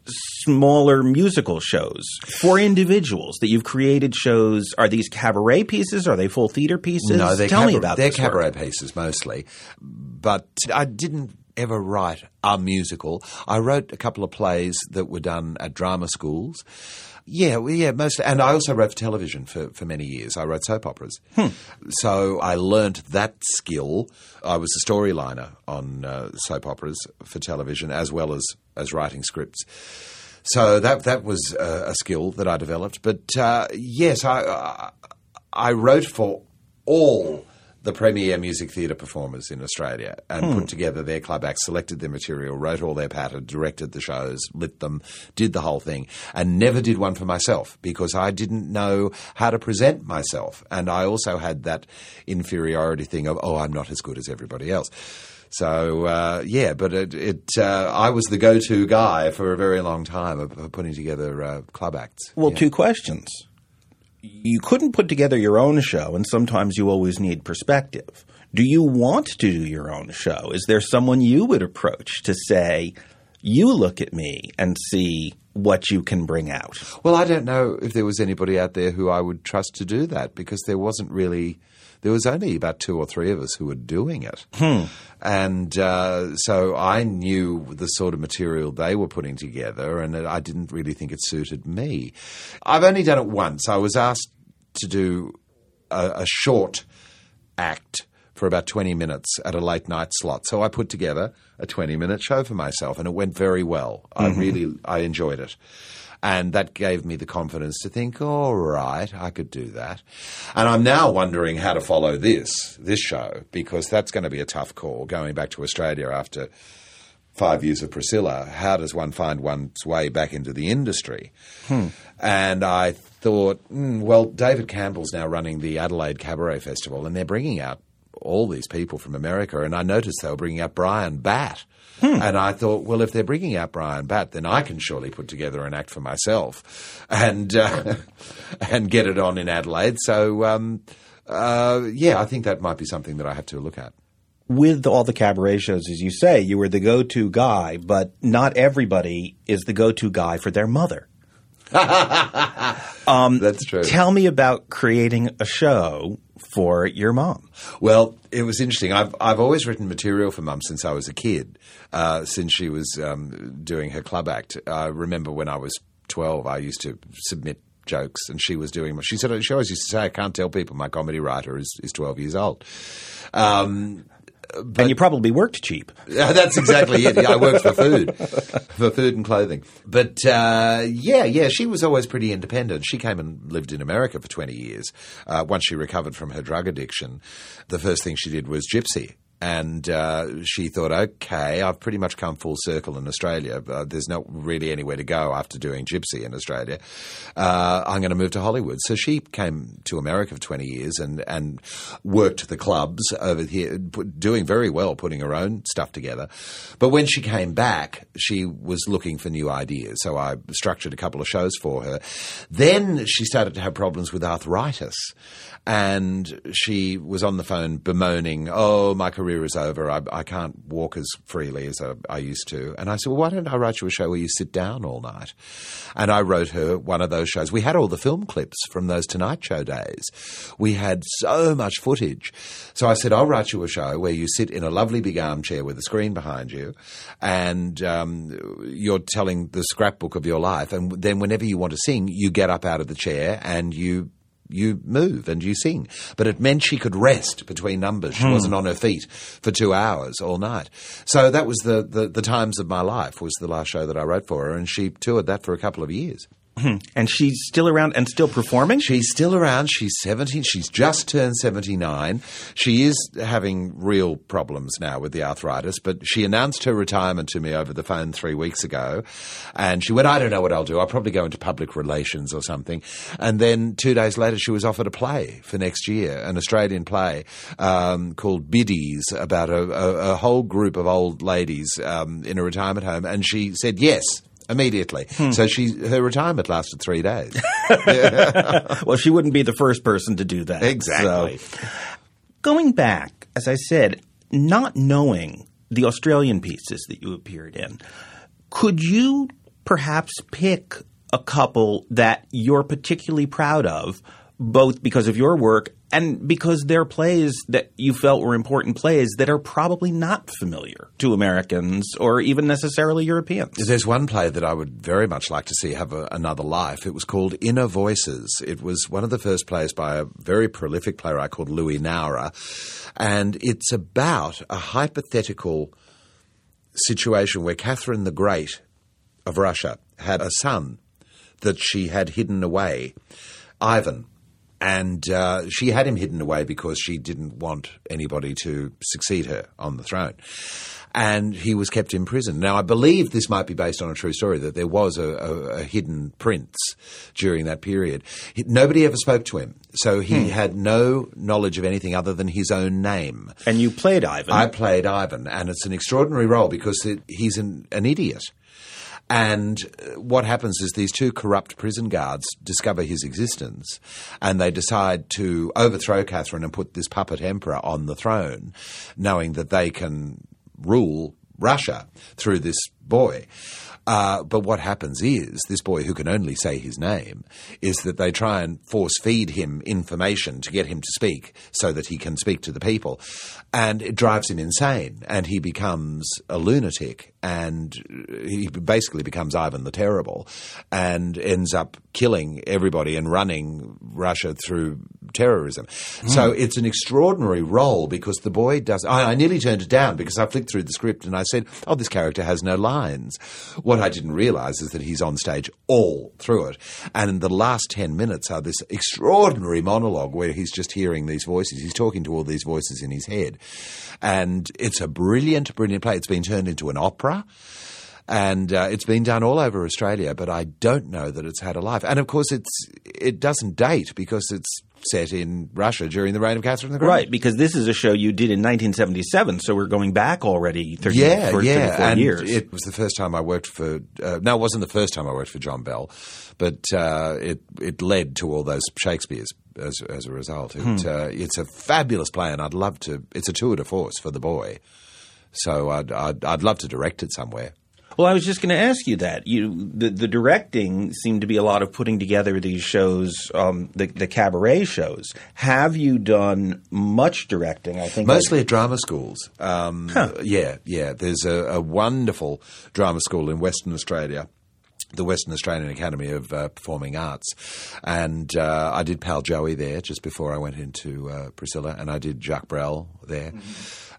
smaller musical shows for individuals that you've created shows are these cabaret pieces are they full theater pieces No, they're tell me about they're this work. cabaret pieces mostly, but I didn't ever write a musical. I wrote a couple of plays that were done at drama schools. Yeah, well, yeah, mostly, and I also wrote for television for, for many years. I wrote soap operas, so I learnt that skill. I was a storyliner on uh, soap operas for television, as well as as writing scripts. So that that was a, a skill that I developed. But uh, yes, I, I I wrote for all the premier music theatre performers in Australia and put together their club acts, selected their material, wrote all their pattern, directed the shows, lit them, did the whole thing, and never did one for myself because I didn't know how to present myself. And I also had that inferiority thing of, oh, I'm not as good as everybody else. So uh, yeah, but it, it uh, I was the go-to guy for a very long time of, of putting together uh, club acts. well Yeah. two questions you couldn't put together your own show and sometimes you always need perspective do you want to do your own show is there someone you would approach to say you look at me and see what you can bring out Well, I don't know if there was anybody out there who I would trust to do that because there wasn't really. There was only about two or three of us who were doing it, and uh, so I knew the sort of material they were putting together, and I didn't really think it suited me. I've only done it once. I was asked to do a, a short act for about 20 minutes at a late night slot. So I put together a 20 minute show for myself and it went very well. I really I enjoyed it. And that gave me the confidence to think, all right, I could do that. And I'm now wondering how to follow this, this show, because that's going to be a tough call going back to Australia after five years of Priscilla. How does one find one's way back into the industry? Hmm. And I thought, mm, well, David Campbell's now running the Adelaide Cabaret Festival, and they're bringing out all these people from America. And I noticed they were bringing out Bryan Batt. Hmm. And I thought, well, if they're bringing out Bryan Batt, then I can surely put together an act for myself and uh, <laughs> and get it on in Adelaide. So, um, uh, yeah, I think that might be something that I have to look at with all the cabaret shows, as you say, you were the go to guy, but not everybody is the go to guy for their mother. <laughs> um, That's true. Tell me about creating a show for your mom. Well, it was interesting. I've I've always written material for mum since I was a kid. Uh, since she was um, doing her club act, I remember when I was twelve, I used to submit jokes, and she was doing. She said she always used to say, "I can't tell people my comedy writer is is twelve years old." Um, but, and you probably worked cheap. that's exactly it. I worked for food, <laughs> for food and clothing. But uh, yeah, yeah, she was always pretty independent. She came and lived in America for 20 years. Uh, once she recovered from her drug addiction, the first thing she did was gypsy and uh, she thought, okay, I've pretty much come full circle in Australia. Uh, there's not really anywhere to go after doing Gypsy in Australia. Uh, I'm going to move to Hollywood. So she came to America for 20 years and, and worked the clubs over here, doing very well, putting her own stuff together. But when she came back, she was looking for new ideas. So I structured a couple of shows for her. Then she started to have problems with arthritis and she was on the phone bemoaning, "Oh, my career is over. I, I can't walk as freely as I, I, used to." And I said, "Well, why don't I write you a show where you sit down all night?" And I wrote her one of those shows. We had all the film clips from those Tonight Show days. We had so much footage. So I said, "I'll write you a show where you sit in a lovely big armchair with a screen behind you, and um, you're telling the scrapbook of your life. And then whenever you want to sing, you get up out of the chair and you you move and you sing. But it meant she could rest between numbers. She hmm. wasn't on her feet for two hours all night. So that was the, the, the times of my life was the last show that I wrote for her, and she toured that for a couple of years. Hmm. And she's still around and still performing? She's still around. She's 70. She's just turned 79. She is having real problems now with the arthritis, but she announced her retirement to me over the phone three weeks ago. And she went, I don't know what I'll do. I'll probably go into public relations or something. And then two days later, she was offered a play for next year, an Australian play um, called Biddies about a, a, a, whole group of old ladies um, in a retirement home. And she said, yes immediately. Hmm. So she her retirement lasted three days. <laughs> <laughs> well, she wouldn't be the first person to do that. Exactly. So. Going back, as I said, not knowing the Australian pieces that you appeared in, could you perhaps pick a couple that you're particularly proud of, both because of your work and because they're plays that you felt were important plays that are probably not familiar to Americans or even necessarily Europeans. There's one play that I would very much like to see have a, another life. It was called Inner Voices. It was one of the first plays by a very prolific playwright called Louis Nowra, and it's about a hypothetical situation where Catherine the Great of Russia had a son that she had hidden away, Ivan and uh, she had him hidden away because she didn't want anybody to succeed her on the throne. And he was kept in prison. Now, I believe this might be based on a true story that there was a, a, a hidden prince during that period. He, nobody ever spoke to him, so he hmm. had no knowledge of anything other than his own name. And you played Ivan. I played Ivan, and it's an extraordinary role because it, he's an, an idiot. And uh, what happens is these two corrupt prison guards discover his existence and they decide to overthrow Catherine and put this puppet emperor on the throne, knowing that they can rule Russia through this boy. Uh, but what happens is this boy, who can only say his name, is that they try and force feed him information to get him to speak so that he can speak to the people. And it drives him insane. And he becomes a lunatic and he basically becomes Ivan the Terrible and ends up killing everybody and running Russia through terrorism. Hmm. So it's an extraordinary role because the boy does. I, I nearly turned it down because I flicked through the script and I said, "Oh, this character has no lines." What I didn't realise is that he's on stage all through it, and the last ten minutes are this extraordinary monologue where he's just hearing these voices. He's talking to all these voices in his head, and it's a brilliant, brilliant play. It's been turned into an opera and uh, it's been done all over Australia, but I don't know that it's had a life. And of course, it's it doesn't date because it's set in Russia during the reign of Catherine the Great. Right, because this is a show you did in 1977, so we're going back already 30, Yeah, for- yeah, 34 and years. it was the first time I worked for. Uh, no, it wasn't the first time I worked for John Bell, but uh, it it led to all those Shakespeare's as as a result. It, Hmm. uh, it's a fabulous play, and I'd love to. It's a tour de force for the boy, so I'd I'd, I'd love to direct it somewhere. Well, I was just going to ask you that. You, the, the directing seemed to be a lot of putting together these shows, um, the, the cabaret shows. Have you done much directing? I think Mostly at drama schools. Um, Yeah, yeah. There's a, a wonderful drama school in Western Australia. The Western Australian Academy of uh, Performing Arts, and uh, I did Pal Joey there just before I went into uh, Priscilla, and I did Jacques Brel there.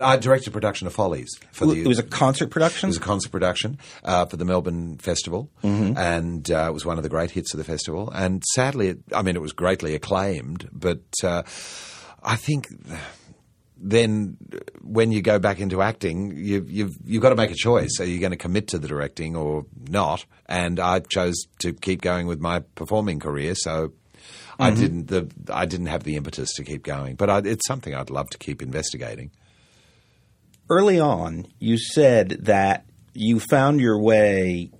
I directed a production of Follies for the. it was a concert production. It was a concert production uh, for the Melbourne Festival, and uh, it was one of the great hits of the festival. And sadly, it, I mean, it was greatly acclaimed, but uh, I think then when you go back into acting, you've you've you've got to make a choice. Are you going to commit to the directing or not? And I chose to keep going with my performing career, so. I mm-hmm. didn't. The, I didn't have the impetus to keep going, but I, it's something I'd love to keep investigating. Early on, you said that you found your way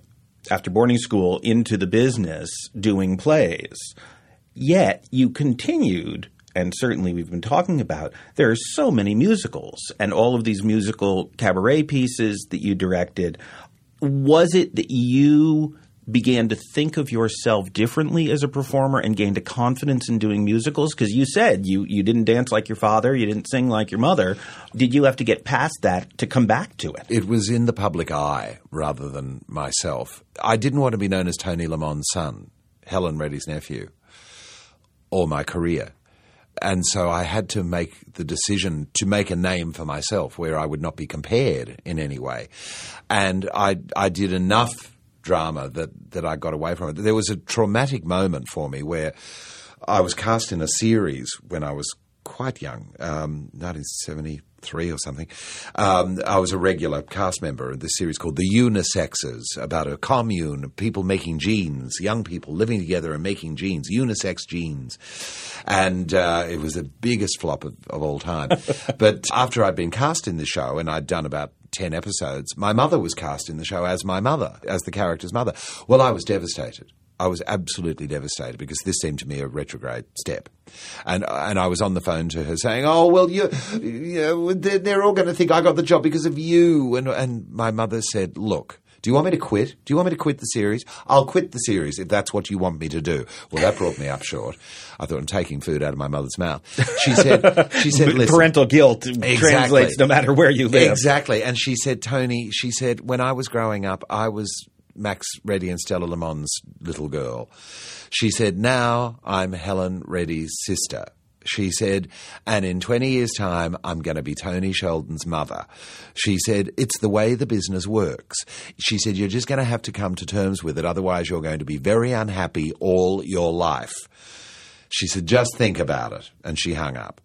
after boarding school into the business doing plays. Yet you continued, and certainly we've been talking about, there are so many musicals and all of these musical cabaret pieces that you directed. Was it that you began to think of yourself differently as a performer and gained a confidence in doing musicals? Because you said you, you didn't dance like your father, you didn't sing like your mother. Did you have to get past that to come back to it? It was in the public eye rather than myself. I didn't want to be known as Toni Lamond's son, Helen Reddy's nephew, all my career. And so I had to make the decision to make a name for myself where I would not be compared in any way. And I, I did enough drama that, that I got away from it. There was a traumatic moment for me where I was cast in a series when I was quite young, um, 1973 or something. Um, I was a regular cast member in this series called The Unisexers, about a commune of people making jeans, young people living together and making jeans, unisex jeans. And uh, it was the biggest flop of, of all time. <laughs> but after I'd been cast in the show and I'd done about 10 episodes, my mother was cast in the show as my mother, as the character's mother. Well, I was devastated. I was absolutely devastated because this seemed to me a retrograde step, and and I was on the phone to her saying, "Oh well, you, you know, they're, they're all going to think I got the job because of you." And and my mother said, "Look." Do you want me to quit? Do you want me to quit the series? I'll quit the series if that's what you want me to do. Well, that brought me up short. I thought I'm taking food out of my mother's mouth. She said, "She said, <laughs> listen, Parental guilt translates no matter where you live. Exactly. And she said, Tony, she said, when I was growing up, I was Max Reddy and Stella Lamond's little girl. She said, now I'm Helen Reddy's sister. She said, and in 20 years' time, I'm going to be Tony Sheldon's mother. She said, it's the way the business works. She said, you're just going to have to come to terms with it. Otherwise, you're going to be very unhappy all your life. She said, just think about it. And she hung up.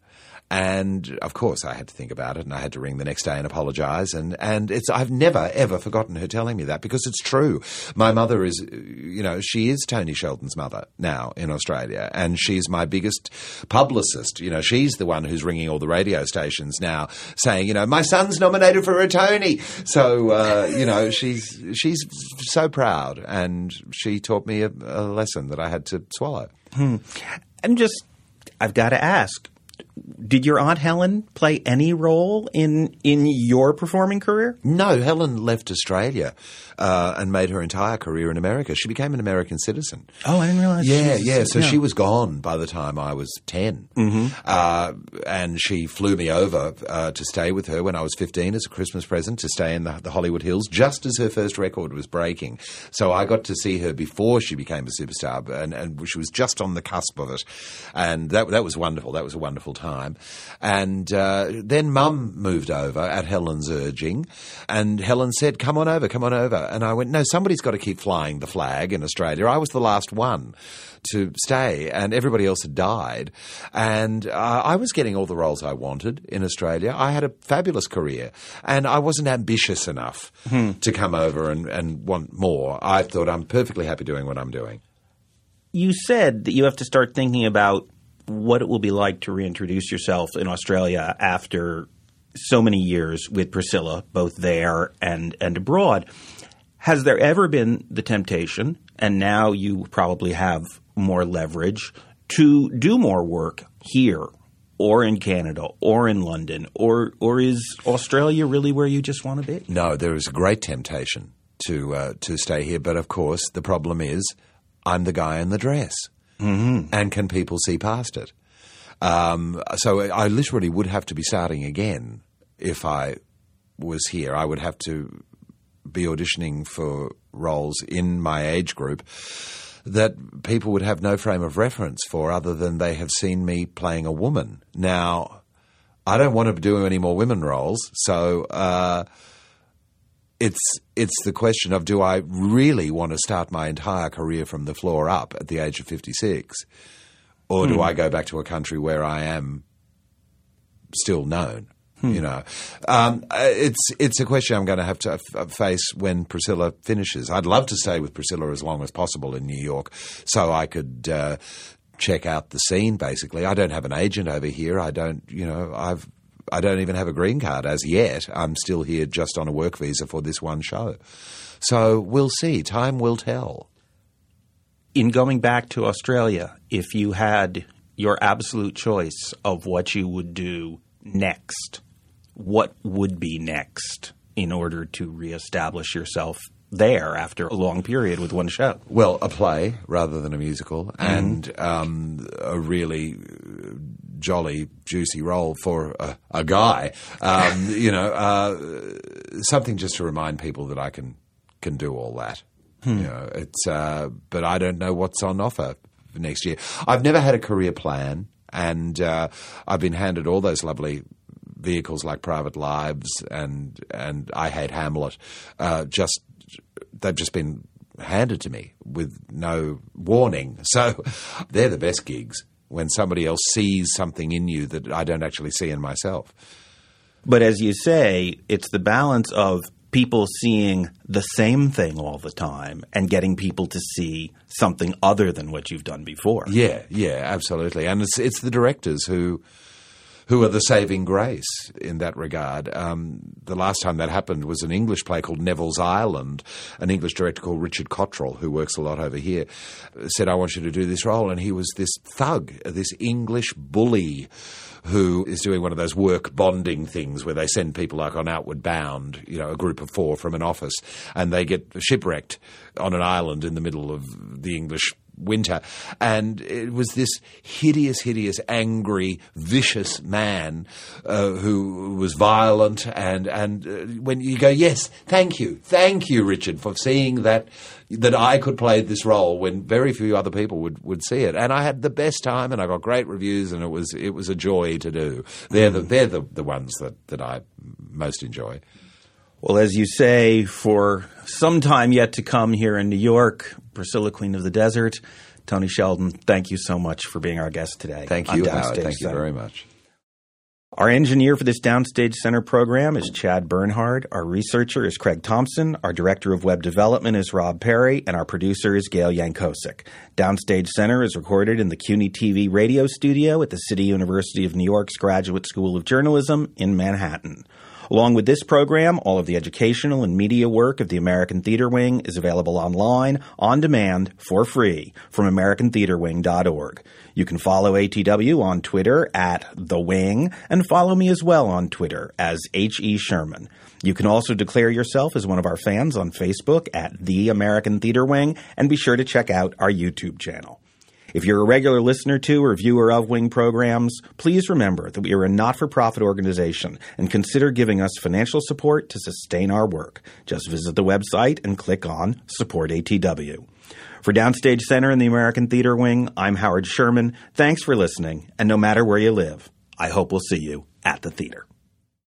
And of course, I had to think about it, and I had to ring the next day and apologise. And and it's I've never ever forgotten her telling me that because it's true. My mother is, you know, she is Tony Sheldon's mother now in Australia, and she's my biggest publicist. You know, she's the one who's ringing all the radio stations now, saying, you know, my son's nominated for a Tony. So uh, you know, she's she's so proud, and she taught me a, a lesson that I had to swallow. And just, I've got to ask, did your aunt Helen play any role in in your performing career? No, Helen left Australia uh, and made her entire career in America. She became an American citizen. Oh, I didn't realize. Yeah, she was- yeah. So she was gone by the time I was 10. Mm-hmm. Uh, and she flew me over uh, to stay with her when I was 15 as a Christmas present to stay in the, the Hollywood Hills just as her first record was breaking. So I got to see her before she became a superstar, and, and she was just on the cusp of it. And that, that was wonderful. That was a wonderful time. And uh, then Mum moved over at Helen's urging, and Helen said, Come on over, come on over. And I went, No, somebody's got to keep flying the flag in Australia. I was the last one to stay, and everybody else had died. And uh, I was getting all the roles I wanted in Australia. I had a fabulous career, and I wasn't ambitious enough to come over and, and want more. I thought I'm perfectly happy doing what I'm doing. You said that you have to start thinking about what it will be like to reintroduce yourself in Australia after so many years with Priscilla, both there and, and abroad. Has there ever been the temptation, and now you probably have more leverage, to do more work here or in Canada or in London? Or, or is Australia really where you just want to be? No, there is a great temptation to uh, to stay here, but of course the problem is I'm the guy in the dress, mm-hmm. and can people see past it? Um, so I literally would have to be starting again if I was here. I would have to be auditioning for roles in my age group that people would have no frame of reference for other than they have seen me playing a woman. Now, I don't want to do any more women roles, so uh, it's it's the question of do I really want to start my entire career from the floor up at the age of fifty six, or do I go back to a country where I am still known? You know, um, uh, it's it's a question I'm going to have to f- face when Priscilla finishes. I'd love to stay with Priscilla as long as possible in New York, so I could uh, check out the scene. Basically, I don't have an agent over here. I don't, you know, I've I don't even have a green card as yet. I'm still here just on a work visa for this one show. So we'll see. Time will tell. in going back to Australia, if you had your absolute choice of what you would do next, what would be next in order to reestablish yourself there after a long period with one show? Well, a play rather than a musical, and um, a really jolly, juicy role for a, a guy. Um, you know, uh, something just to remind people that I can can do all that. You know, it's uh, but I don't know what's on offer for next year. I've never had a career plan, and uh, I've been handed all those lovely vehicles like Private Lives and and I Hate Hamlet. Uh, just they've just been handed to me with no warning. <laughs> So they're the best gigs when somebody else sees something in you that I don't actually see in myself. But as you say, it's the balance of people seeing the same thing all the time and getting people to see something other than what you've done before. Yeah, yeah, absolutely. And it's it's the directors who who are the saving grace in that regard. Um, the last time that happened was an English play called Neville's Island. An English director called Richard Cottrell, who works a lot over here, said, "I want you to do this role," and he was this thug, this English bully. Who is doing one of those work bonding things where they send people like on Outward Bound, you know, a group of four from an office, and they get shipwrecked on an island in the middle of the English winter. And it was this hideous, hideous, angry, vicious man uh, who was violent. And, and uh, when you go, yes, thank you, thank you, Richard, for seeing that that I could play this role when very few other people would, would see it. And I had the best time and I got great reviews and it was it was a joy to do. They're the they're the, the ones that, that I most enjoy. Well, as you say, for some time yet to come here in New York, Priscilla, Queen of the Desert, Tony Sheldon, thank you so much for being our guest today. Thank you, Howard. Thank you very much. Our engineer for this Downstage Center program is Chad Bernhard. Our researcher is Craig Thompson. Our director of web development is Rob Perry. And our producer is Gail Yankosik. Downstage Center is recorded in the CUNY TV radio studio at the City University of New York's Graduate School of Journalism in Manhattan. Along with this program, all of the educational and media work of the American Theatre Wing is available online, on demand, for free from AmericanTheatreWing.org. You can follow ATW on Twitter at The Wing and follow me as well on Twitter as H.E. Sherman. You can also declare yourself as one of our fans on Facebook at The American Theatre Wing and be sure to check out our YouTube channel. If you're a regular listener to or viewer of Wing programs, please remember that we are a not for profit organization and consider giving us financial support to sustain our work. Just visit the website and click on Support ATW. For Downstage Center and the American Theatre Wing, I'm Howard Sherman. Thanks for listening, and no matter where you live, I hope we'll see you at the theater.